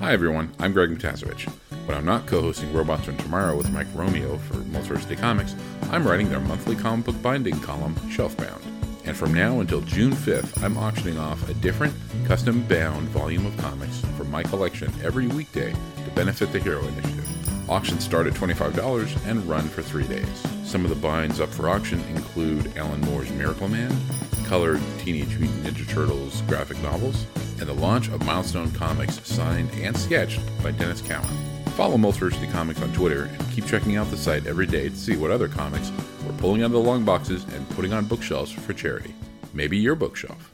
Hi everyone, I'm Greg Matiasevich. When I'm not co-hosting Robots from Tomorrow with Mike Romeo for Multiversity Comics, I'm writing their monthly comic book binding column, Shelfbound. And from now until June 5th, I'm auctioning off a different, custom bound volume of comics from my collection every weekday to benefit the Hero Initiative. Auctions start at $25 and run for three days. Some of the binds up for auction include Alan Moore's Miracle Man, colored Teenage Mutant Ninja Turtles graphic novels, and the launch of Milestone Comics signed and sketched by Denys Cowan. Follow Multiversity Comics on Twitter and keep checking out the site every day to see what other comics we're pulling out of the long boxes and putting on bookshelves for charity. Maybe your bookshelf.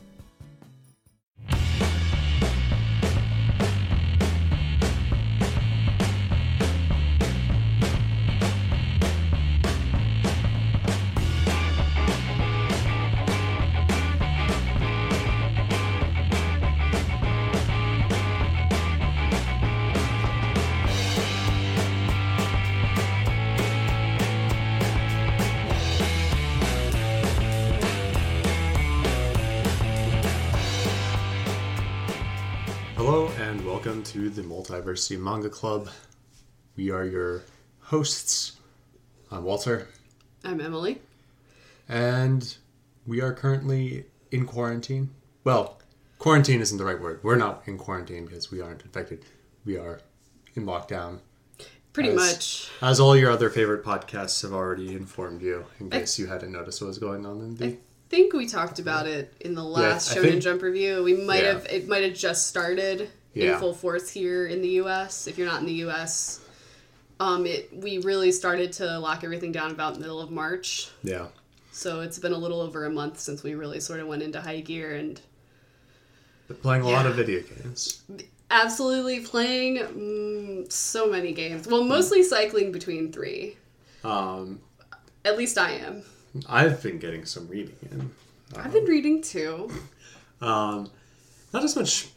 Hello and welcome to the Multiversity Manga Club. We are your hosts. I'm Walter, I'm Emily. and we are currently in quarantine. Well, quarantine isn't the right word. We're not in quarantine because we aren't infected. We are in lockdown. Pretty As- much. As all your other favorite podcasts have already informed you, in case you hadn't noticed what was going on in the. I think we talked about it in the last I Shonen think- Jump review. We might Yeah. have it might have just started Yeah. in full force here in the US. If you're not in the US. Um it we really started to lock everything down about middle of March. Yeah. So it's been a little over a month since we really sort of went into high gear and But playing a lot of video games. absolutely playing mm, so many games. Well, mostly cycling between 3. Um, At least I am. I've been getting some reading in. I've been reading too. Um, not as much.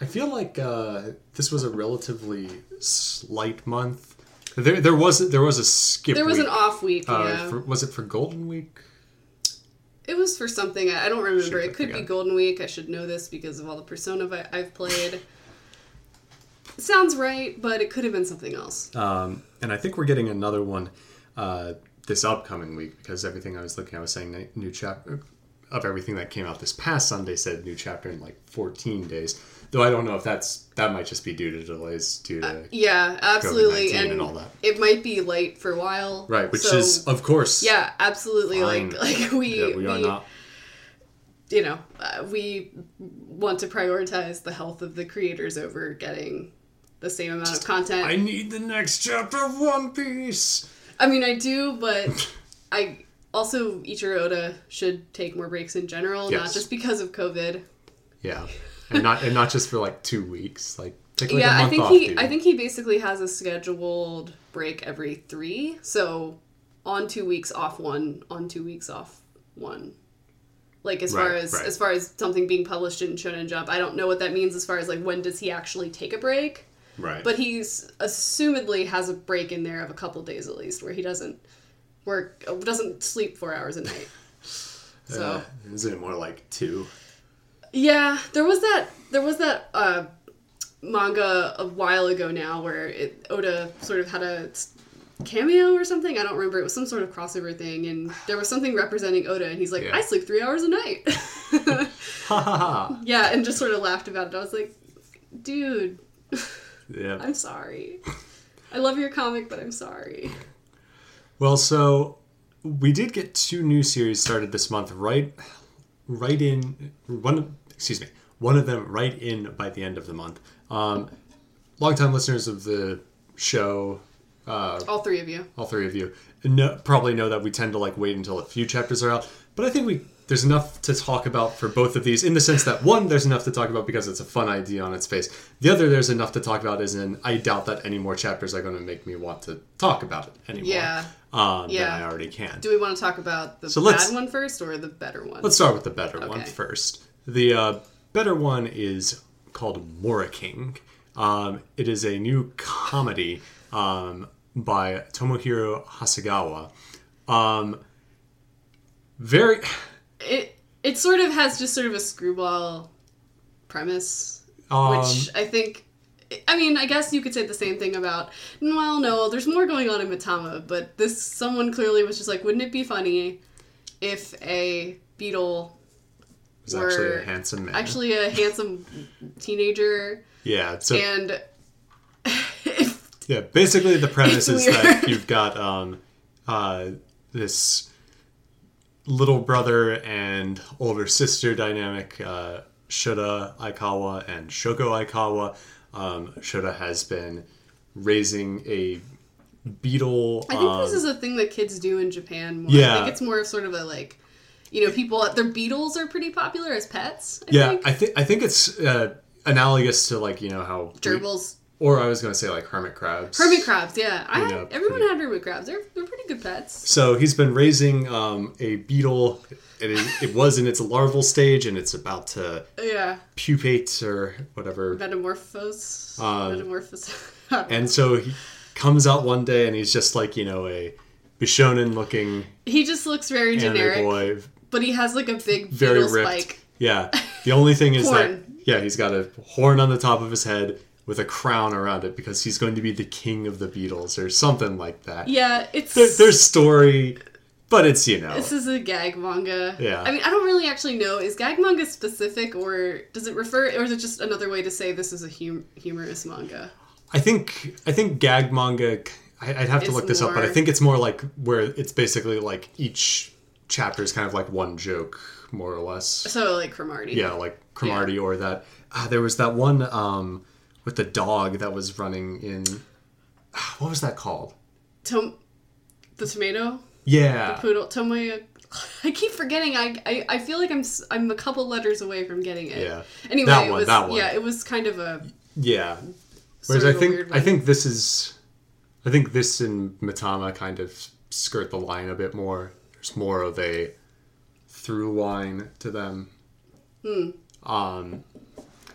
I feel like uh, this was a relatively slight month. There, there was there was a skip. There was an off week, uh, yeah. for, was it for Golden Week? It was for something I don't remember. It could be. Golden Week. I should know this because of all the Persona I- I've played. Sounds right, but it could have been something else. Um, and I think we're getting another one uh, this upcoming week because everything I was looking, I was saying new chapter of everything that came out this past Sunday said new chapter in like 14 days. Though I don't know if that's that might just be due to delays due to Yeah, absolutely, and, and all that. it might be late for a while. right, which so- is of course yeah, absolutely. fine. Like like we yeah, we are not you know uh, we want to prioritize the health of the creators over getting the same amount of content. I need the next chapter of One Piece. I mean, I do, but I also Eiichiro Oda should take more breaks in general, not just because of COVID. Yeah, and not and not just for like two weeks. Like like yeah, I think off. he dude. I think he basically has a scheduled break every three. So on two weeks off one, on two weeks off one. Like as far as right. as far as something being published in Shonen Jump, I don't know what that means as far as like when does he actually take a break. Right, But he's assumedly has a break in there of a couple days at least where he doesn't work doesn't sleep four hours a night. So uh, isn't it more like two? Yeah, there was that there was that uh, manga a while ago now where it, Oda sort of had a cameo or something. I don't remember. It was some sort of crossover thing, and there was something representing Oda, and he's like, Yeah. "I sleep three hours a night." Yeah, and just sort of laughed about it. I was like, "Dude, Yeah. I'm sorry. I love your comic, but I'm sorry." Well, so we did get two new series started this month, right? Right in one. Excuse me. One of them right in by the end of the month. Um, longtime listeners of the show, uh, All three of you. all three of you, know, probably know that we tend to like wait until a few chapters are out. But I think we there's enough to talk about for both of these in the sense that one, there's enough to talk about because it's a fun idea on its face. The other, there's enough to talk about is in I doubt that any more chapters are going to make me want to talk about it anymore. Yeah. Um, Yeah. Than I already can. Do we want to talk about the So bad one first or the better one? Let's start with the better one Okay. first. The uh, better one is called Moriking. Um, it is a new comedy um, by Tomohiro Hasegawa. Um, very. It it sort of has just sort of a screwball premise, Um, which I think I mean, I guess you could say the same thing about. Well, no, there's more going on in Mitama, but this someone clearly was just like, wouldn't it be funny if a beetle He's actually a handsome man. actually a handsome teenager yeah. So and yeah, basically the premise is that you've got um, uh, this little brother and older sister dynamic, uh, Shota Aikawa and Shoko Aikawa. Um, Shota has been raising a beetle. I think um, this is a thing that kids do in Japan. More. Yeah. I think it's more of sort of a like, you know, people their beetles are pretty popular as pets. I yeah, think. I think I think it's uh, analogous to like you know how gerbils, or I was going to say like hermit crabs. hermit crabs. Yeah, I had, everyone pretty- had hermit crabs. They're they're pretty good pets. So he's been raising um, a beetle. It, is- it was in its larval stage, and it's about to Yeah, pupate or whatever. metamorphose, Um, metamorphose. And so he comes out one day, and he's just like you know a Bishonen-looking he just looks very generic, boy, but he has like a big very beetle ripped. spike. Yeah. The only thing is that yeah, he's got a horn on the top of his head with a crown around it because he's going to be the king of the Beatles or something like that. Yeah, it's There, there's story, but it's you know This is a gag manga. Yeah. I mean, I don't really actually know. Is gag manga specific, or does it refer, or is it just another way to say this is a hum- humorous manga? I think I think gag manga. I'd have to look this up, but I think it's more like where it's basically like each chapter is kind of like one joke, more or less. So like Cromartie. Yeah, like Cromartie or that. Ah, there was that one um, with the dog that was running in. What was that called? Tom- the tomato. Yeah, The Poodle. Tomoya. I keep forgetting. I, I I feel like I'm I'm a couple letters away from getting it. Yeah. Anyway, That it one, was that one. yeah, it was kind of a yeah. Whereas I think I think this is, I think this and Mitama kind of skirt the line a bit more. There's more of a through line to them. Hmm. Um,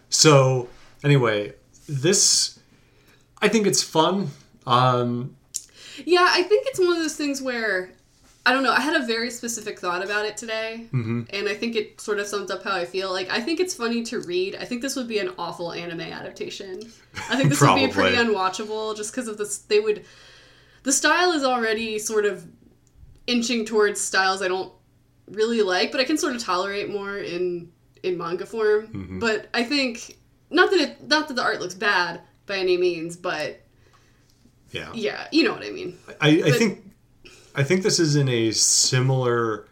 so anyway, this I think it's fun. Um, Yeah, I think it's one of those things where I don't know. I had a very specific thought about it today, Mm-hmm. and I think it sort of sums up how I feel. Like, I think it's funny to read. I think this would be an awful anime adaptation. I think this would be pretty unwatchable just because of this. They would. The style is already sort of inching towards styles I don't really like, but I can sort of tolerate more in in manga form. Mm-hmm. But I think not that it not that the art looks bad by any means, but yeah, yeah, you know what I mean. I, I But- think I think this is in a similar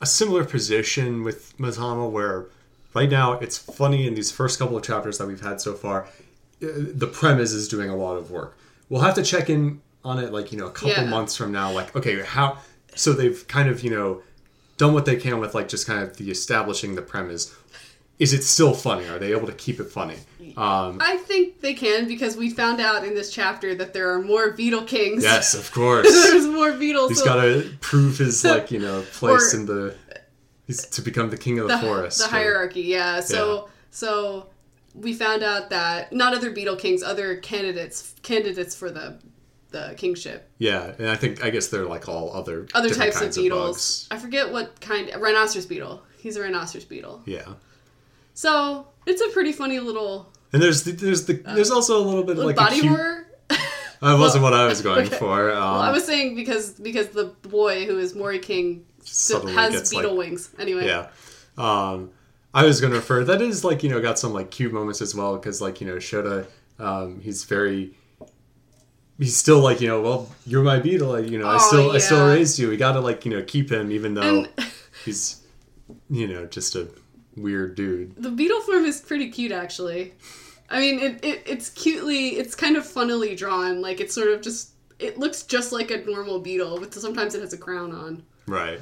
a similar position with Mitama where right now it's funny in these first couple of chapters that we've had so far uh, the premise is doing a lot of work. We'll have to check in on it like, you know, a couple Yeah. months from now like okay, how so they've kind of, you know, done what they can with like just kind of the establishing the premise. Is it still funny? Are they able to keep it funny? Um, I think they can because we found out in this chapter that there are more beetle kings. yes, of course. There's more beetles. He's so got to prove his like you know place Or- in the he's to become the king of the, the, forest. the or- hierarchy, yeah. So so we found out that not other beetle kings, other candidates candidates for the the kingship. yeah, and I think I guess they're like all other Other types of beetles. bugs. I forget what kind rhinoceros beetle. He's a rhinoceros beetle. Yeah, So it's a pretty funny little, and there's the, there's the there's also a little bit of like body a cute. horror. That wasn't what I was going Okay. for. Um, Well, I was saying because because the boy who is Moriking has beetle like- wings. Anyway, yeah. Um, I was going to refer that is like you know got some like cute moments as well because like you know Shota, um, he's very. He's still like you know well you're my beetle like, you know I Oh, still I still yeah. raised you we gotta like you know keep him even though And- he's you know just a weird dude The beetle form is pretty cute, actually. I mean, it, it it's cutely, it's kind of funnily drawn. Like it's sort of just, it looks just like a normal beetle, but sometimes it has a crown on. right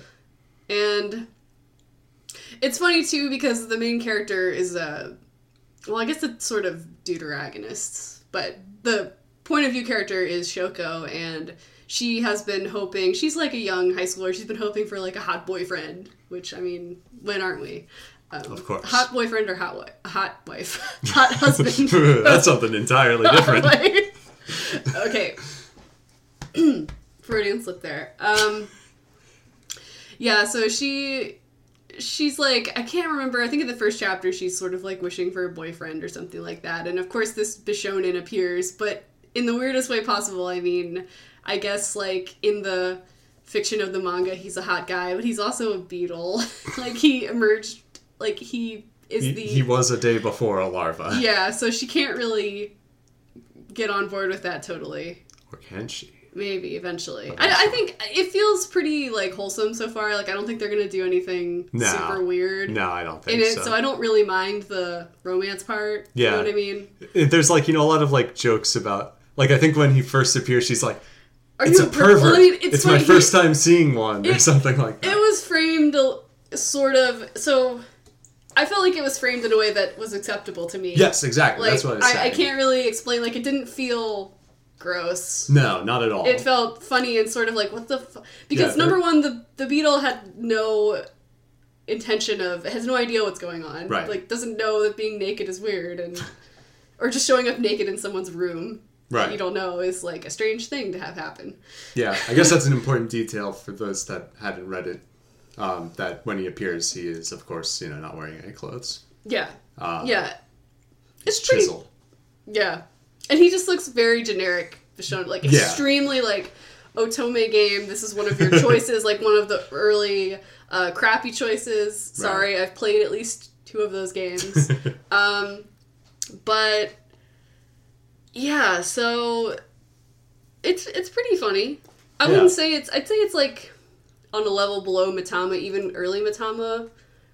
And it's funny too because the main character is a, well, I guess it's sort of deuteragonists, but the point of view character is Shoko, and she has been hoping. She's like a young high schooler. She's been hoping for like a hot boyfriend, which I mean, when aren't we? Um, Of course. Hot boyfriend or hot wife? Hot wife. hot husband. that's something entirely different okay. Freudian slip there. Um, yeah, so she she's like I can't remember. I think in the first chapter she's sort of like wishing for a boyfriend or something like that. And of course this Bishonen appears, but in the weirdest way possible. I mean, I guess like in the fiction of the manga, he's a hot guy, but he's also a beetle. like he emerged like he is He, the he was a day before a larva. Yeah, so she can't really get on board with that totally. Or can she? Maybe eventually. I, I think it feels pretty like wholesome so far. Like I don't think they're gonna do anything No. super weird No, I don't think in it, so. so. I don't really mind the romance part. You Yeah. know what I mean? There's like you know a lot of like jokes about like I think when he first appears, she's like, Are "It's you a pervert. Well, I mean, it's funny, my first time seeing one," or it- something like that. It was framed sort of so. I felt like it was framed in a way that was acceptable to me. yes, exactly. Like That's what I was I, I can't really explain. Like it didn't feel gross. No, not at all. it felt funny and sort of like what the fu-? because Yeah, number one the the beetle had no intention of has no idea what's going on Right. like doesn't know that being naked is weird and or just showing up naked in someone's room that Right. you don't know is like a strange thing to have happen Yeah, I guess that's an important detail for those that hadn't read it. Um, that when he appears, he is, of course, you know, not wearing any clothes. yeah Uh, yeah it's pretty Chiseled. yeah and he just looks very generic shown like Yeah. extremely like otome game this is one of your choices like one of the early uh, crappy choices sorry i've played at least two of those games Um, but yeah, so it's it's pretty funny. I Yeah. wouldn't say it's. I'd say it's like on a level below Mitama, even early Mitama,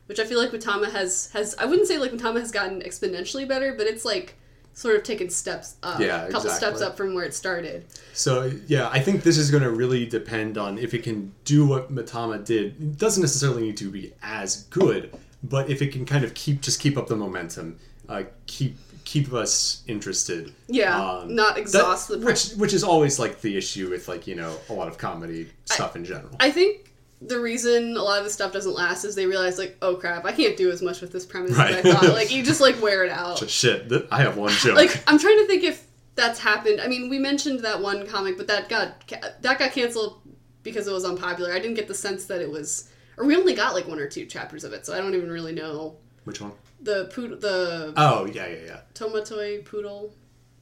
which I feel like Mitama has has. I wouldn't say like Mitama has gotten exponentially better, but it's like sort of taken steps up. Yeah, a couple steps up from where it started. So yeah, I think this is going to really depend on if it can do what Mitama did. It doesn't necessarily need to be as good, but if it can kind of keep just keep up the momentum, uh, keep keep us interested. Yeah, Um, not that- exhaust the. which which is always like the issue with like you know a lot of comedy stuff in general. I think the reason a lot of the stuff doesn't last is they realize like, oh crap, I can't do as much with this premise Right. as I thought. Like you just like wear it out. Just shit. th- I have one joke. like I'm trying to think if that's happened. I mean, we mentioned that one comic, but that got ca- that got canceled because it was unpopular. I didn't get the sense that it was, or we only got like one or two chapters of it, so I don't even really know Which one? the poodle, the Oh yeah yeah yeah tomatoy poodle,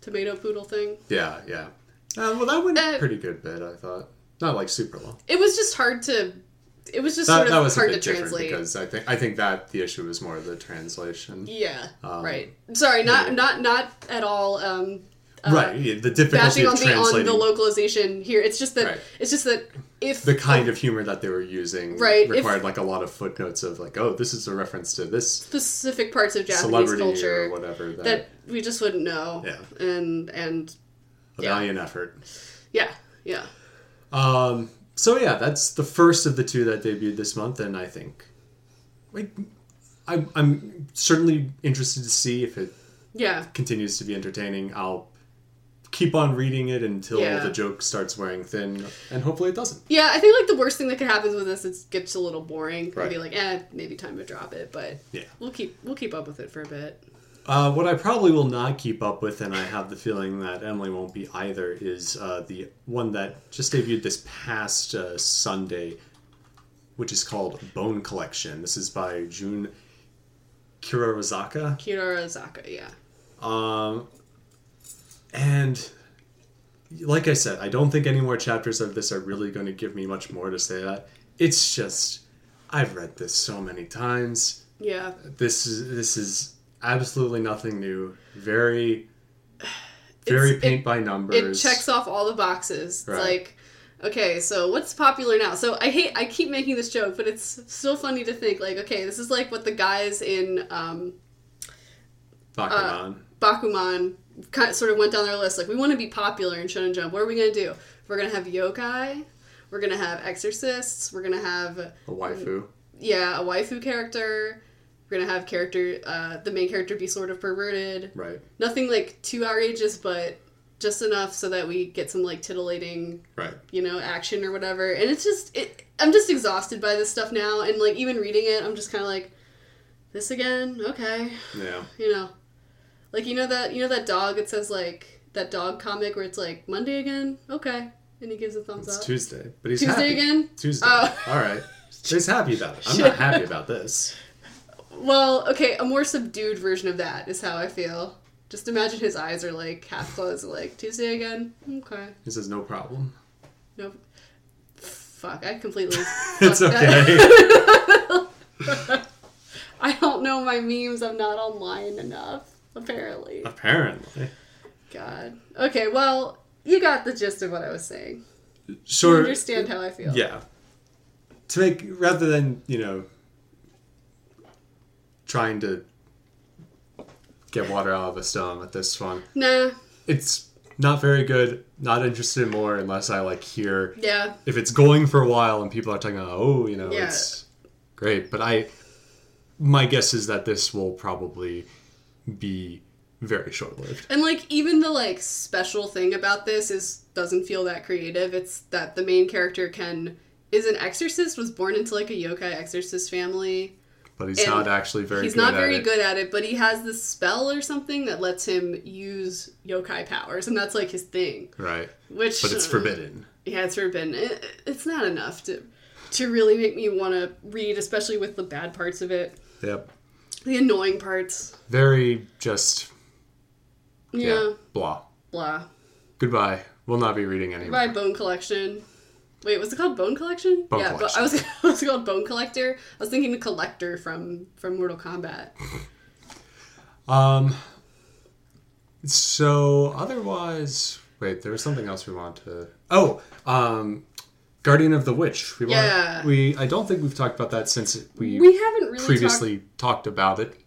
tomato poodle thing. yeah yeah. Uh, well, that went Uh, pretty good bit. I thought not like super long. It was just hard to. It was just That, sort that of was a hard to translate. because I think I think that the issue was more the translation. Yeah, Um, right. Sorry, not yeah. not not at all. Um, uh, right. Yeah, the difficulty of on the on the localization here. It's just that Right. it's just that if the kind of humor that they were using Right, if- required like a lot of footnotes of like, oh, this is a reference to this specific parts of Japanese culture or whatever. That, that we just wouldn't know. Yeah. And and a yeah. valiant effort. yeah, yeah. Um, so yeah, that's the first of the two that debuted this month, and I think, like, I'm I'm certainly interested to see if it Yeah. continues to be entertaining. I'll keep on reading it until Yeah. the joke starts wearing thin, and hopefully it doesn't. Yeah, I think like the worst thing that could happen with this is it gets a little boring. Right. Maybe like, eh, maybe time to drop it, but Yeah. we'll keep we'll keep up with it for a bit. Uh, what I probably will not keep up with, and I have the feeling that Emily won't be either, is uh, the one that just debuted this past uh, Sunday, which is called Bone Collection. This is by Jun Kirarazaka. Kirara Zaka, yeah. Um, and like I said, I don't think any more chapters of this are really going to give me much more to say that. It's just, I've read this so many times Yeah. this is this is absolutely nothing new. Very very It's- paint it- by numbers. It checks off all the boxes. It's Right. like, okay, so what's popular now? So I hate I keep making this joke, but it's still funny to think like, okay, this is like what the guys in um, Bakuman. Bakuman kind of, sort of went down their list. Like, we want to be popular in Shonen Jump. What are we gonna do? We're gonna have yokai. We're gonna have exorcists. We're gonna have a waifu. yeah a waifu character. We're gonna have character uh, the main character be sort of perverted. Right. Nothing like too outrageous, but just enough so that we get some like titillating Right. you know action or whatever. And it's just it. I'm just exhausted by this stuff now, and like even reading it, I'm just kind of like, this again? Okay Yeah. you know like you know that you know that dog it says like that dog comic where it's like monday again okay and he gives a thumbs It's up Tuesday, but he's Tuesday happy. again Tuesday. Oh. All right. he's happy about it. I'm not happy about this. Well, okay, a more subdued version of that is how I feel. Just imagine his eyes are like half closed, like Tuesday again. Okay, He says no problem. no. Fuck, I completely. It's okay. I don't know my memes. I'm not online enough. Apparently. Apparently. God. Okay, well, you got the gist of what I was saying. You Sure. understand how I feel. Yeah. To make rather than you know trying to get water out of a stone with this one, Nah. it's not very good. Not interested in more unless I like hear Yeah. if it's going for a while and people are talking about oh you know Yeah. it's great. But I my guess is that this will probably be very short lived. And like even the like special thing about this is doesn't feel that creative. It's that the main character can is an exorcist, was born into like a yokai exorcist family. But he's And not actually very He's good not at very it. good at it, but he has this spell or something that lets him use yokai powers, and that's like his thing. Right. Which But it's uh, forbidden. Yeah, it's forbidden. It, it's not enough to to really make me want to read, especially with the bad parts of it, Yep. the annoying parts. Very just Yeah, yeah. Blah. blah. Goodbye. We'll not be reading anymore. By Bone Collection. Wait, was it called Bone Collection? Bone yeah, but Collection. I was it was called Bone Collector. I was thinking the Collector from from Mortal Kombat. Um. So otherwise, wait, there was something else we want to. Oh, um, Guardian of the Witch. We want, Yeah. We I don't think we've talked about that since we, We haven't really previously talked about it.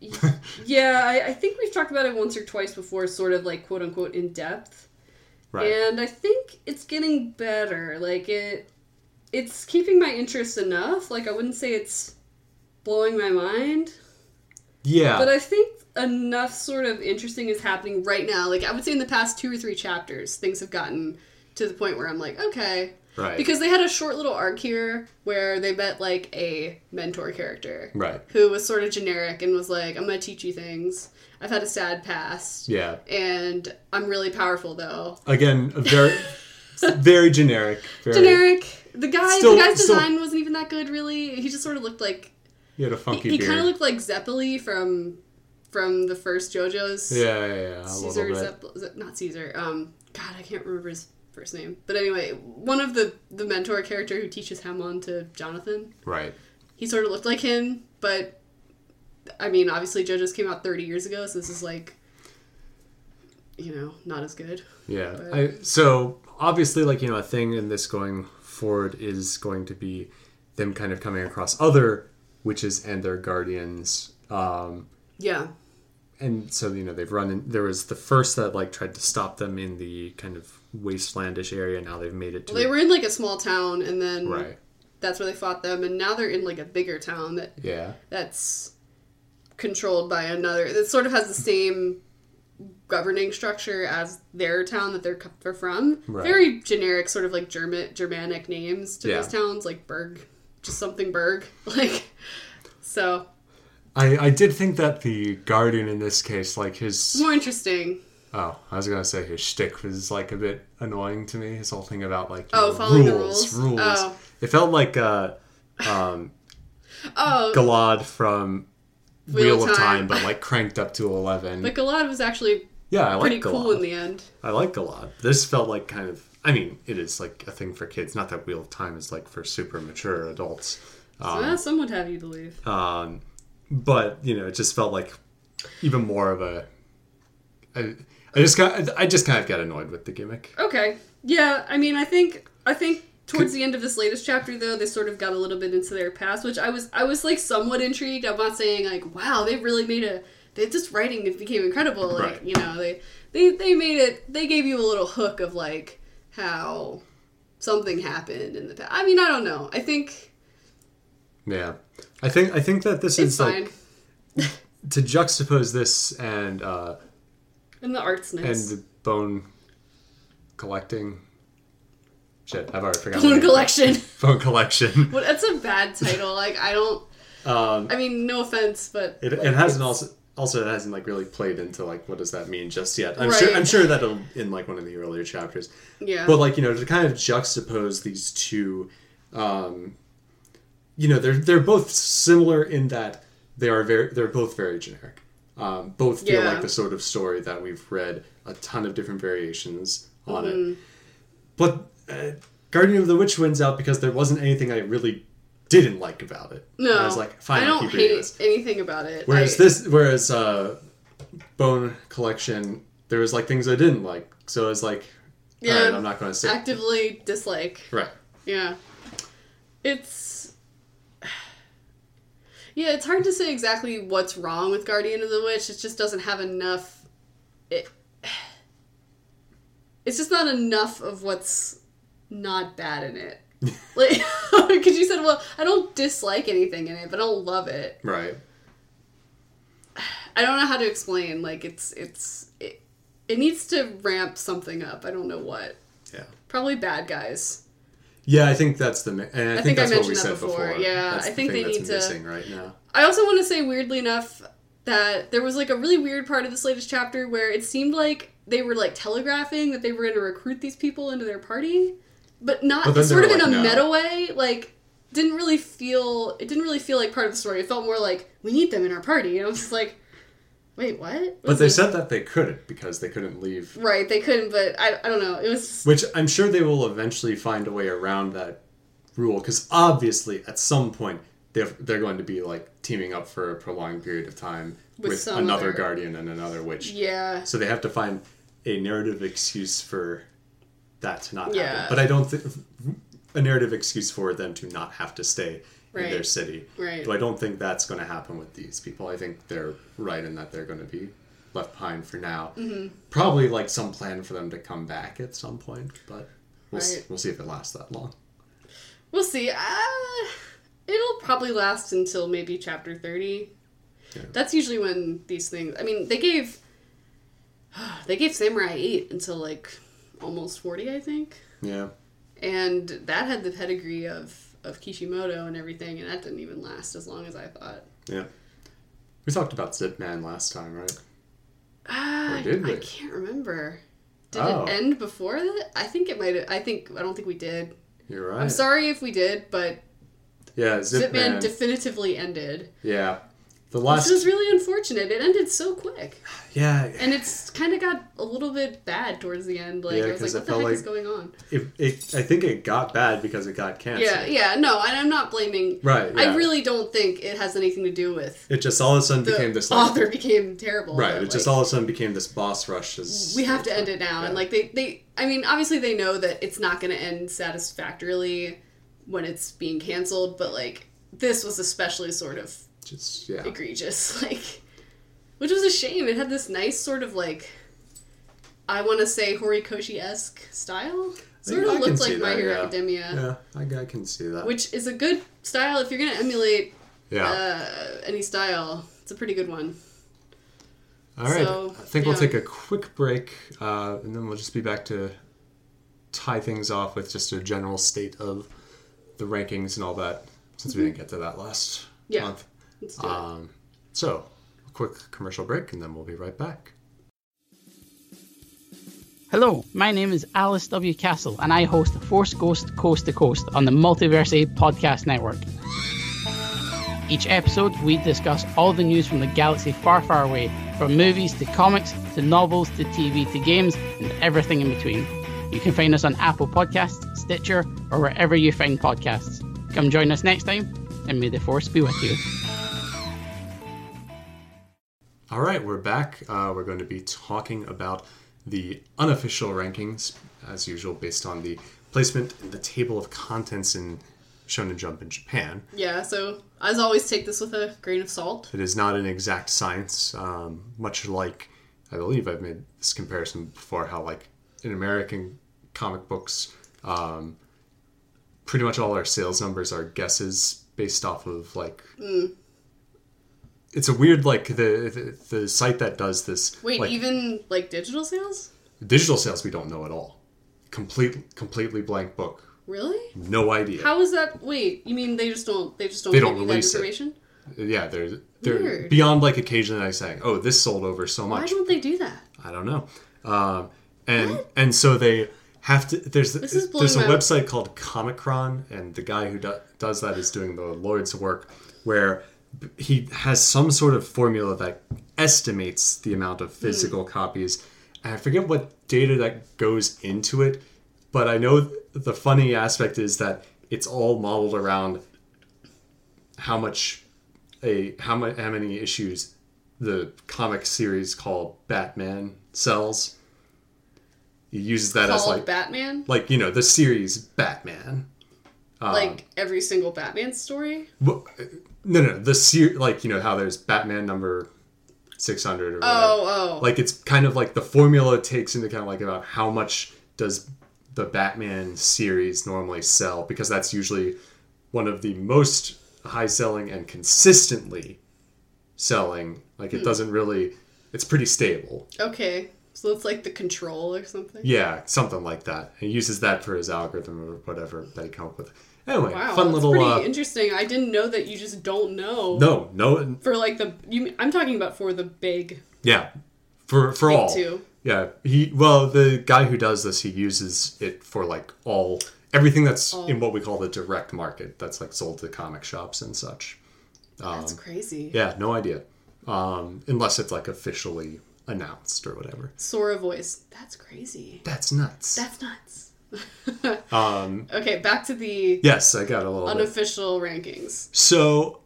Yeah, I, I think we've talked about it once or twice before, sort of like quote unquote in depth. Right. And I think it's getting better. Like it, it's keeping my interest enough. Like I wouldn't say it's blowing my mind, yeah. but I think enough sort of interesting is happening right now. Like I would say in the past two or three chapters, things have gotten to the point where I'm like, okay. right. Because they had a short little arc here where they met like a mentor character right. who was sort of generic and was like, I'm gonna teach you things. I've had a sad past. Yeah. And I'm really powerful though. Again, a very, very generic. Very, generic. The guy, Still- the guy's still- design wasn't even that good, really. He just sort of looked like He had a he, funky he beard. kind of looked like Zeppeli from from the first JoJo's. yeah, yeah, yeah. A Caesar little bit. Zepp, is not Caesar. Um, God, I can't remember his first name. But anyway, one of the the mentor character who teaches Hamon to Jonathan. Right. He sort of looked like him, but I mean, obviously JoJo's came out 30 years ago, so this is like, you know, not as good. Yeah. But- I, so obviously, like you know, a thing in this going forward is going to be them kind of coming across other witches and their guardians. Um, Yeah, and so you know they've run in there was the first that like tried to stop them in the kind of wastelandish area now they've made it to well, they were in like a small town, and then right that's where they fought them, and now they're in like a bigger town that yeah that's controlled by another that sort of has the same governing structure as their town that they're, they're from. Right. Very generic, sort of like German Germanic names to Yeah. those towns, like Berg, just something Berg, like. So I, I did think that the guardian in this case like his more interesting. oh i was gonna say his shtick was like a bit annoying to me his whole thing about like Oh, know, following the rules rules? rules Oh. it felt like uh um Oh, Galad from Wheel of Time. But like cranked up to eleven. but Galad was actually yeah, I like pretty Galad. cool in the end. I like Galad. This felt like kind of. I mean, it is like a thing for kids. Not that Wheel of Time is like for super mature adults. So, yeah, some would have you believe. Um, but you know, it just felt like even more of a. I, I just got. I just kind of got annoyed with the gimmick. Okay. Yeah, I mean, I think I think towards the end of this latest chapter though, they sort of got a little bit into their past, which I was I was like somewhat intrigued. I'm not saying like, wow, they really made a they just writing it became incredible. Like, Right. you know, they they they made it they gave you a little hook of like how something happened in the past. I mean, I don't know. I think Yeah, I think. I think that this is fine. like to juxtapose this and uh, and the art's and the bone collecting. Shit, I've already forgotten. name. collection. Phone collection. But that's a bad title. Like I don't Um, I mean, no offense, but It, like, it hasn't also also it hasn't like really played into like what does that mean just yet. I'm Right. sure I'm sure that'll in like one of the earlier chapters. Yeah. But like you know to kind of juxtapose these two um, you know they're they're both similar in that they are very they're both very generic. Um, both feel Yeah. like the sort of story that we've read a ton of different variations on Mm-hmm. it. But uh, Guardian of the Witch wins out because there wasn't anything I really didn't like about it. No, I was like, fine, I I'll don't keep hate this. anything about it. Whereas I- this, whereas uh, Bone Collection, there was like things I didn't like. So I was like, Yeah. right, I'm not going to say actively dislike. right. Yeah. It's. Yeah, it's hard to say exactly what's wrong with Guardian of the Witch. It just doesn't have enough. It. It's just not enough of what's not bad in it. like, because you said, well, I don't dislike anything in it, but I don't love it. Right. I don't know how to explain. Like, it's it's it, it needs to ramp something up. I don't know what. Yeah. Probably bad guys. Yeah, I think that's the. And I, think, think I that's what we that said before. before. Yeah, That's I the think thing they that's need to- missing right now. I also want to say, weirdly enough, that there was like a really weird part of this latest chapter where it seemed like they were like telegraphing that they were going to recruit these people into their party, but not But sort of in a no. meta way. Like, didn't really feel it didn't really feel like part of the story. It felt more like we need them in our party. And I was just like, wait, what? What But they said that they couldn't because they couldn't leave. right. They couldn't, but I, I don't know. It was Which I'm sure they will eventually find a way around that rule because obviously at some point they're, they're going to be like teaming up for a prolonged period of time With with, another other- guardian and another witch. yeah. So they have to find a narrative excuse for that to not Yeah. happen. But I don't think a narrative excuse for them to not have to stay in their city. Right. So I don't think that's going to happen with these people. I think they're right in that they're going to be left behind for now. Mm-hmm. Probably like some plan for them to come back at some point, but we'll, s- Right. we'll see if it lasts that long. We'll see. Uh, it'll probably last until maybe chapter 30. Yeah. That's usually when these things. I mean, they gave. They gave Samurai 8 until like almost 40, I think. Yeah. And that had the pedigree of, of Kishimoto and everything, and that didn't even last as long as I thought. Yeah. We talked about Zipman last time, right? Ah, Or did I we? can't remember. Did Oh. it end before that? I think it might have. I think. I don't think we did. You're right. I'm sorry if we did, but Yeah, Zipman Zipman. definitively ended. yeah. The last. was really unfortunate. It ended so quick. yeah. And it's kind of got a little bit bad towards the end. Like, Yeah, I was like, what the heck is going on? It, it, I think it got bad because it got canceled. Yeah, yeah, no, and I'm not blaming. Right, I really don't think it has anything to do with It just all of a sudden became this like, author became terrible. right. It just all of a sudden became this boss rush. As, we have to end it now, and like they, they, I mean, obviously they know that it's not going to end satisfactorily when it's being canceled, but like this was especially sort of just yeah. egregious, like, which was a shame. It had this nice sort of like, I want to say Horikoshi esque style. Sort of looked like My that, Hero yeah. Academia, Yeah, I, I can see that. which is a good style if you're gonna emulate yeah. uh, any style. It's a pretty good one. all right. so, I think we'll take a quick break, uh, and then we'll just be back to tie things off with just a general state of the rankings and all that, since we didn't get to that last Mm-hmm. Yeah. month. Let's do it. Um, so, a quick commercial break, and then we'll be right back. Hello, my name is Alice W. Castle, and I host Force Ghost Coast to Coast on the Multiversity Podcast Network. Each episode, we discuss all the news from the galaxy far, far away, from movies to comics to novels to TV to games and everything in between. You can find us on Apple Podcasts, Stitcher, or wherever you find podcasts. Come join us next time, and may the Force be with you. All right, we're back. Uh, we're going to be talking about the unofficial rankings, as usual, based on the placement in the table of contents in Shonen Jump in Japan. yeah. So as always, take this with a grain of salt. It is not an exact science, um, much like I believe I've made this comparison before. How like in American comic books, um, pretty much all our sales numbers are guesses based off of like. It's a weird like the, the the site that does this. Wait, like, even like digital sales? digital sales we don't know at all. Complete completely blank book. Really? No idea. How is that? Wait, you mean they just don't? They just don't They don't you that release it. yeah, they're they're Weird. beyond like occasionally I saying, "Oh, this sold over so much." Why much." don't they do that? I don't know. Um, and and so they have to. There's This is there's a website called Comichron, and the guy who do, does that is doing the Lord's work, where he has some sort of formula that estimates the amount of physical hmm. copies. And I forget what data that goes into it, but I know the funny aspect is that it's all modeled around how much a how much how many issues the comic series called Batman sells. He uses that as like Batman. like you know the series Batman. Um, like every single Batman story. Wh- no, no, the ser- like you know how there's Batman number six hundred or whatever. Oh, oh. Like it's kind of like the formula takes into account like about how much does the Batman series normally sell because that's usually one of the most high selling and consistently selling. Like Hmm. it doesn't really, it's pretty stable. okay. So it's like the control or something. Yeah, something like that. He uses that for his algorithm or whatever that he come up with. Anyway, Wow, fun little. pretty Uh, interesting. I didn't know that you just don't know. no, no, For like the you, I'm talking about for the big, Yeah, for for all. two. Yeah, he well the guy who does this he uses it for like all everything that's in what we call the direct market that's like sold to comic shops and such. That's crazy. Um, Yeah, no idea, um, unless it's like officially announced or whatever. Sora voice. That's crazy. That's nuts. That's nuts. um, Okay, back to the yes, I got a little. bit. unofficial rankings. So,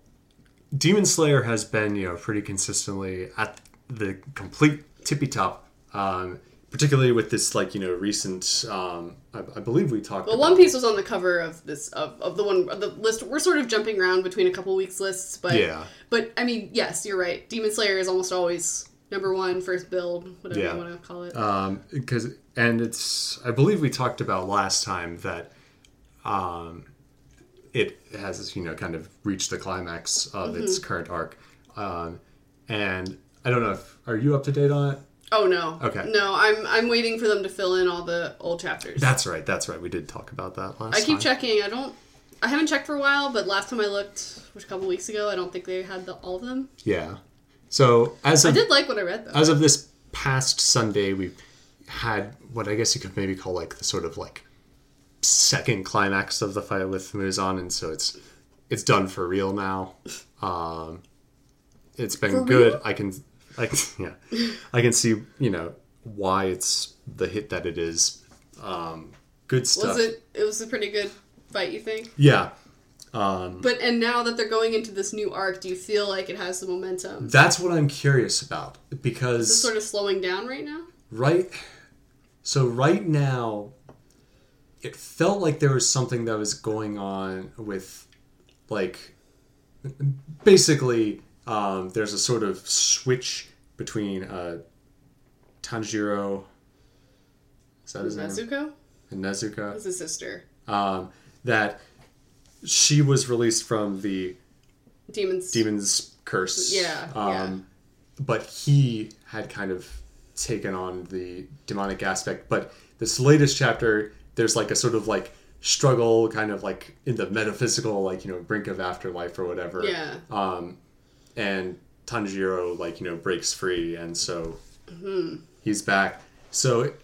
Demon Slayer has been, you know, pretty consistently at the complete tippy top. Um, particularly with this, like, you know, recent. Um, I, I believe we talked. Well, One Piece was on the cover of this of, of the one of the list. We're sort of jumping around between a couple weeks lists, but Yeah. But I mean, yes, you're right. Demon Slayer is almost always number one, first build, whatever Yeah. you want to call it. um, because and it's. I believe we talked about last time that, um, it has you know kind of reached the climax of its Mm-hmm. current arc, um, and I don't know if are you up to date on it. oh no. Okay. No, I'm I'm waiting for them to fill in all the old chapters. That's right. That's right. We did talk about that last. I keep time. checking. I don't. I haven't checked for a while, but last time I looked, which a couple weeks ago, I don't think they had the, all of them. Yeah. So as I did like what I read though. as of this past Sunday, we've had what I guess you could maybe call like the sort of like second climax of the fight with Muzan, and so it's it's done for real now. Um, it's been For good. real? I can, I can, yeah, I can see you know why it's the hit that it is. Um, good stuff. was it? It was a pretty good fight, you think? Yeah. Um, But and now that they're going into this new arc, do you feel like it has the momentum? that's what I'm curious about because sort of slowing down right now? right so right now it felt like there was something that was going on with like basically um, there's a sort of switch between uh, Tanjiro is that his name Nezuko and Nezuko is his sister. um, that she was released from the Demons. demon's curse. Yeah, Um, yeah. But he had kind of taken on the demonic aspect. But this latest chapter, there's like a sort of like struggle, kind of like in the metaphysical, like you know, brink of afterlife or whatever. Yeah. Um, and Tanjiro like you know breaks free, and so Mm-hmm. he's back. So it,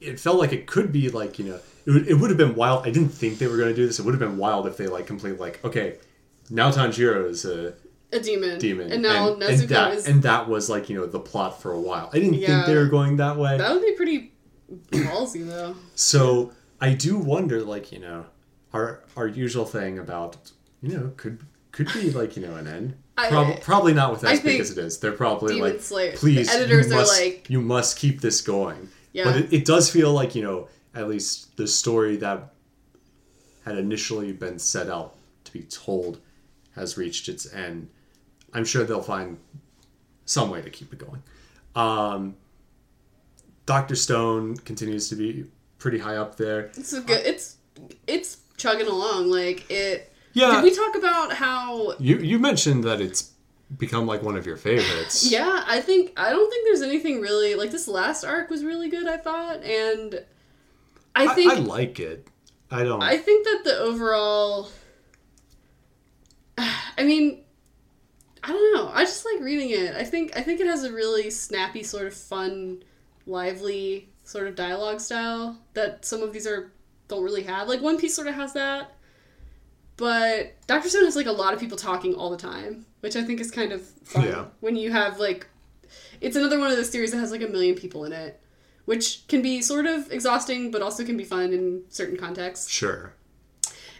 it felt like it could be like you know it would, it would have been wild. I didn't think they were going to do this. It would have been wild if they like completely like okay, now Tanjiro is a a demon. demon, And now and, Nezuko and that, is. and that was like you know the plot for a while. I didn't think they were going that way. that would be pretty ballsy, though. So I do wonder, like you know, our our usual thing about you know could could be like you know an end. I- probably not with as big as it is. They're probably Demon like, Slayer- the please, editors you are must, like- you must keep this going. Yeah. But it, it does feel like you know at least the story that had initially been set out to be told has reached its end. I'm sure they'll find some way to keep it going. Um, Doctor Stone continues to be pretty high up there. It's a good. It's it's chugging along. Like it. Yeah. Did we talk about how? You you mentioned that it's become like one of your favorites. Yeah, I think I don't think there's anything really like this last arc was really good. I thought, and I I, think I like it. I don't. I think that the overall. I mean, I don't know. I just like reading it. I think I think it has a really snappy, sort of fun, lively sort of dialogue style that some of these are don't really have. Like One Piece sort of has that, but Doctor Stone has like a lot of people talking all the time, which I think is kind of fun. Yeah. When you have like, it's another one of those series that has like a million people in it, which can be sort of exhausting, but also can be fun in certain contexts. Sure.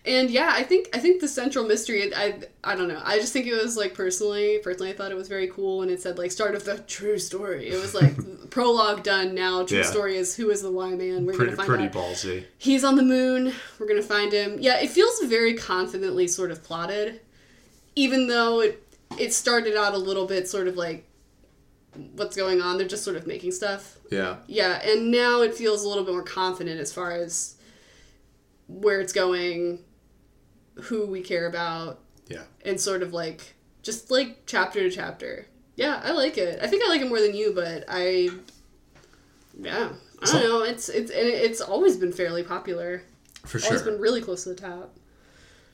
And yeah, I think I think the central mystery. I I don't know. I just think it was like personally, personally, I thought it was very cool when it said like start of the true story. It was like prologue done. Now true Yeah. story is who is the Y man. We're Pretty gonna find pretty out. ballsy. He's on the moon. We're gonna find him. Yeah, it feels very confidently sort of plotted, even though it it started out a little bit sort of like what's going on. They're just sort of making stuff. Yeah. Yeah, and now it feels a little bit more confident as far as where it's going, who we care about, Yeah. and sort of like just like chapter to chapter. Yeah, I like it. I think I like it more than you, but I, yeah, I don't know. It's it's it's always been fairly popular. For sure. Always been really close to the top.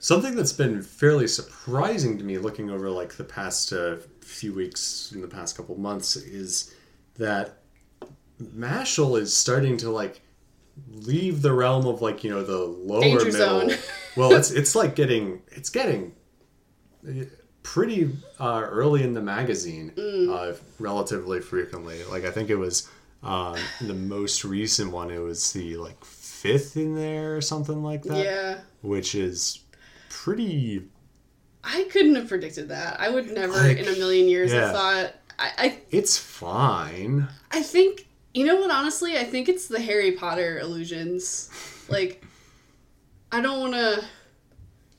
Something that's been fairly surprising to me looking over like the past uh, few weeks in the past couple months is that Mashle is starting to like leave the realm of like you know the lower Danger middle. zone. well, it's it's like getting it's getting uh, pretty uh, early in the magazine, Mm. uh, relatively frequently. Like I think it was uh, the most recent one. It was the like fifth in there or something like that Yeah, which is pretty I couldn't have predicted that. I would never Like, in a million years yeah. have thought. I, I it's fine I think you know what honestly I think it's the Harry Potter illusions. Like I don't want to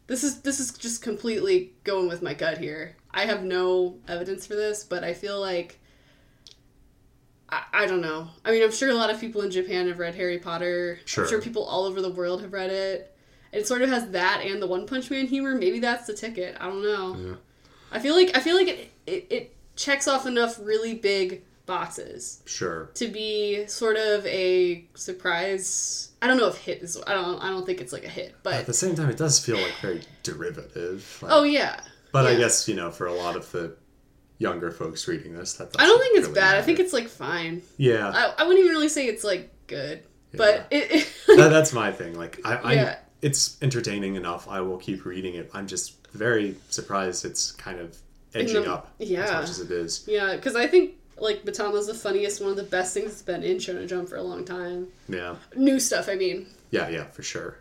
This is this is just completely going with my gut here. I have no evidence for this, but I feel like I, I don't know. I mean, I'm sure a lot of people in Japan have read Harry Potter. Sure. I'm sure people all over the world have read it. It sort of has that and the One Punch Man humor. Maybe that's the ticket. I don't know. Yeah. I feel like I feel like it, it, it checks off enough really big boxes sure to be sort of a surprise. I don't know if hit is. I don't. I don't think it's like a hit, but at the same time it does feel like very derivative like- oh yeah. but i guess you know for a lot of the younger folks reading this that I don't think it's really bad. I think it's like fine. yeah I, I wouldn't even really say it's like good, but it. it that, that's my thing like i, I Yeah. it's entertaining enough i will keep reading it i'm just very surprised it's kind of edging the- up as much as it is yeah, because I think like Mitama's the funniest, one of the best things that's been in Shonen Jump for a long time. yeah New stuff, I mean. yeah yeah for sure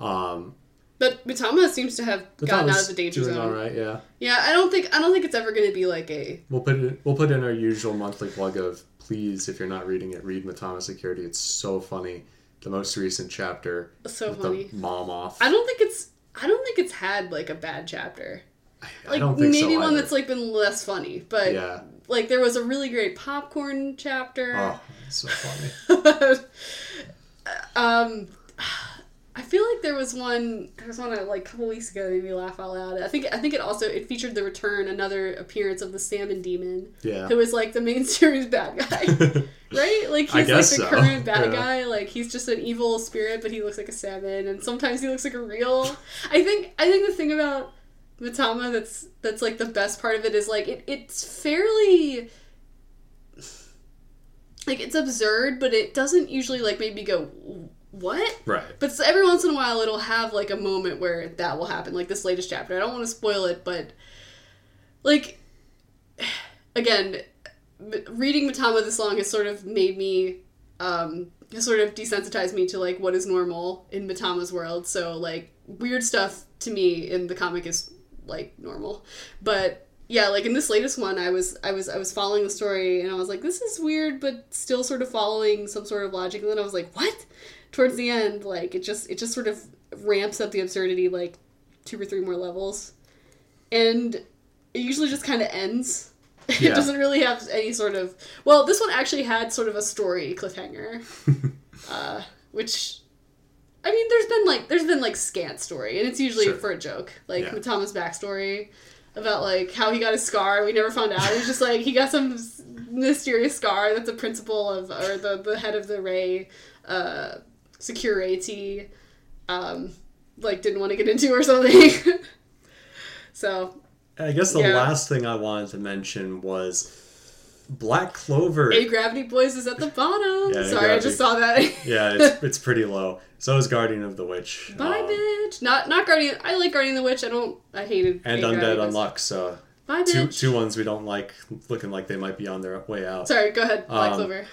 um But Mitama seems to have gotten out of the danger doing zone. all right yeah Yeah, I don't think I don't think it's ever going to be like a We'll put it. We'll put in our usual monthly plug of please, if you're not reading it, read Mitama Security. It's so funny. The most recent chapter. So with funny. The mom off. I don't think it's I don't think it's had like a bad chapter. I Like don't think maybe so one that's like been less funny, but Yeah. Like there was a really great popcorn chapter. Oh, so funny. um I feel like there was one there was one like a couple weeks ago that made me laugh out loud. I think I think it also it featured the return another appearance of the salmon demon. Yeah. Who is like the main series bad guy. right? Like he's like the so. current bad Yeah. guy. Like he's just an evil spirit, but he looks like a salmon, and sometimes he looks like a real. I think I think the thing about Mitama that's that's like the best part of it is like it, it's fairly like it's absurd, but it doesn't usually like make me go what. right. But every once in a while, it'll have like a moment where that will happen, like this latest chapter. I don't want to spoil it, but like again, reading Mitama this long has sort of made me um has sort of desensitized me to like what is normal in Mitama's world. So like weird stuff to me in the comic is like normal, but yeah, like in this latest one, I was I was I was following the story and I was like, this is weird, but still sort of following some sort of logic. And then I was like, what? Towards the end, like it just it just sort of ramps up the absurdity like two or three more levels, and it usually just kind of ends. Yeah. it doesn't really have any sort of well. This one actually had sort of a story cliffhanger, uh, which. I mean, there's been like there's been like scant story, and it's usually Sure. for a joke, like Yeah. Mitama's backstory about like how he got his scar. We never found out. It was just like he got some mysterious scar that the principal of or the the head of the Ray uh, security um, like didn't want to get into or something. so I guess the Yeah. last thing I wanted to mention was Black Clover. A Gravity Boys is at the bottom. Yeah, Sorry, I just saw that. yeah, it's, it's pretty low. So is Guardian of the Witch. Bye, Um, bitch. Not not Guardian. I like Guardian of the Witch. I don't. I hated. and Gravity Undead Boys. Unluck. So Bye, two bitch. two ones we don't like, looking like they might be on their way out. Sorry, go ahead. Black Um, Clover.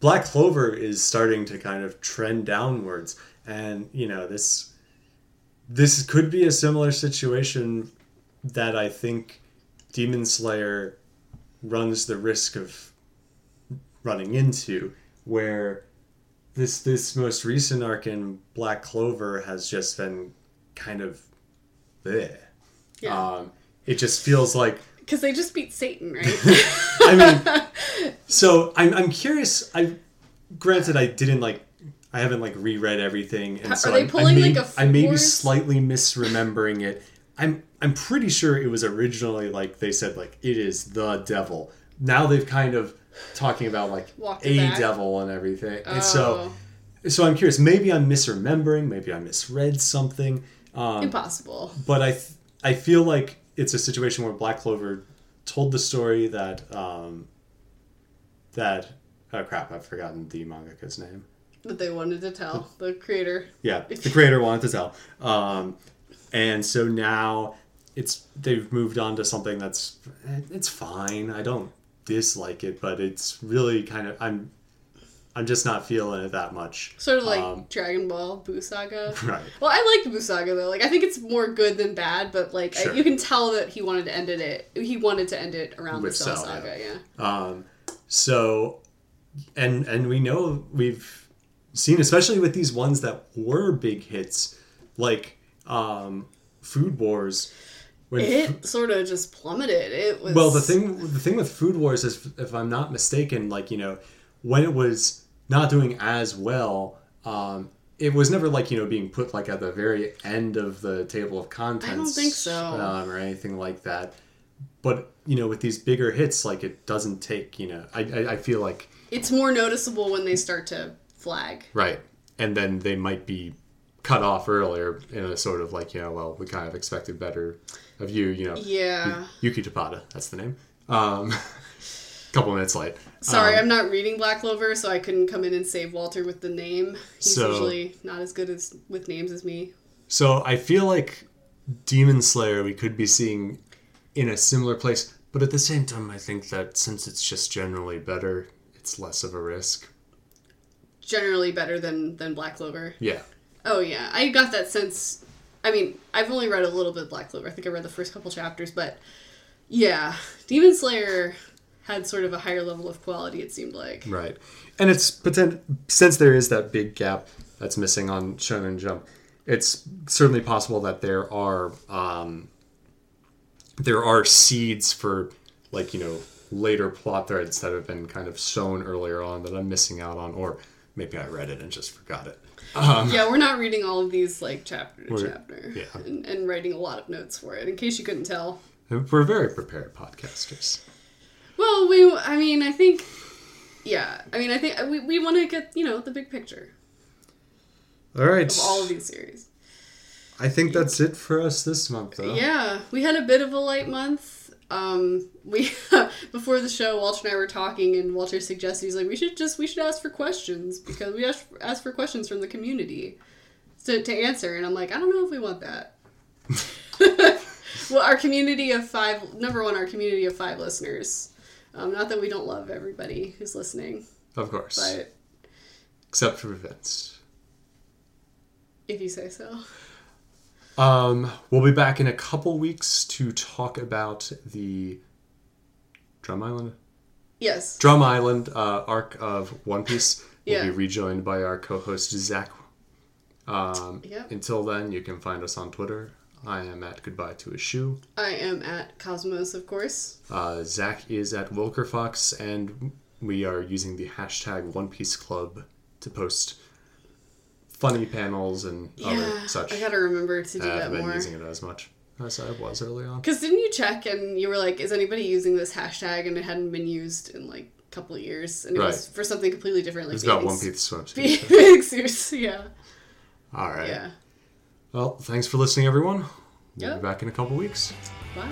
Black Clover is starting to kind of trend downwards, and you know this this could be a similar situation that I think Demon Slayer runs the risk of running into, where this this most recent arc in Black Clover has just been kind of there. Yeah. Um, it just feels like Because they just beat Satan, right? I mean, so I'm, I'm curious. I granted I didn't like I haven't like reread everything, and Are so pulling, I may, like, a I may be slightly misremembering it. I'm I'm pretty sure it was originally like they said like it is the devil. Now they've kind of talking about like Walked a back. devil and everything, and Oh. so so I'm curious. Maybe I'm misremembering. Maybe I misread something. Um, Impossible. but I th- I feel like it's a situation where Black Clover told the story that um, that oh crap I've forgotten the mangaka's name. That they wanted to tell the creator. Yeah, the creator wanted to tell, um, and so now it's they've moved on to something that's it's fine. I don't dislike it, but it's really kind of I'm I'm just not feeling it that much. Sort of like Um, Dragon Ball Boo Saga. right. Well, I liked Boo Saga though. Like, I think it's more good than bad, but like, I- you can tell that he wanted to end it. He wanted to end it around With the Cell Cell, Saga. Yeah. Um, so, and and we know we've seen, especially with these ones that were big hits, like um, Food Wars. When It sort of just plummeted. It was well, the thing the thing with Food Wars is, if I'm not mistaken, like you know, when it was not doing as well, um, it was never like you know being put like at the very end of the table of contents. think so. um, or anything like that. But you know, with these bigger hits, like it doesn't take. You know, I I, I feel like It's more noticeable when they start to flag. right, and then they might be cut off earlier in a sort of like you know, well, we kind of expected better of you. You know, Yeah. Yuki Tabata, that's the name. Um, couple minutes late. Sorry, Um, I'm not reading Black Clover, so I couldn't come in and save Walter with the name. He's So- usually not as good as with names as me. So I feel like Demon Slayer we could be seeing in a similar place, but at the same time, I think that since it's just generally better, it's less of a risk. Generally better than than Black Clover. Yeah. Oh yeah, I got that sense. I mean, I've only read a little bit of Black Clover. I think I read the first couple chapters, but yeah, Demon Slayer had sort of a higher level of quality. It seemed like. Right. And it's potent since there is that big gap that's missing on Shonen Jump. It's certainly possible that there are um, there are seeds for like you know later plot threads that have been kind of sown earlier on that I'm missing out on, or maybe I read it and just forgot it. Uh-huh. Yeah, we're not reading all of these like chapter to chapter, yeah. and, and writing a lot of notes for it. In case you couldn't tell. We're very prepared podcasters. Well, we. I mean, I think. Yeah, I mean, I think we, we want to get you know the big picture All right. of all of these series. I think that's it for us this month, though. Yeah, we had a bit of a light month. Um, we before the show, Walter and I were talking, and Walter suggested he's like, we should just we should ask for questions because we ask ask for questions from the community to to answer, and I'm like, I don't know if we want that. well, our community of five, number one, our community of five listeners. Um, not that we don't love everybody who's listening, Of course. but Except for Vince. if you say so. Um, we'll be back in a couple weeks to talk about the Drum Island. Yes. Drum Island uh, arc of One Piece. We'll Yeah. be rejoined by our co-host Zach. Um, Yep. Until then, you can find us on Twitter. I am at Goodbye to a Shoe. I am at Cosmos, of course. Uh, Zach is at Wilkerfox, and we are using the hashtag One Piece Club to post funny panels and Yeah, other such. I gotta remember to do I that haven't been more. using it as much as I was early on. Because didn't you check and you were like, is anybody using this hashtag? And it hadn't been used in like a couple of years. And it was for something completely different. Like It's about One Piece swimsuit. bathing suits. Yeah. All right. Yeah. Well, thanks for listening, everyone. We'll Yep. be back in a couple weeks. Bye.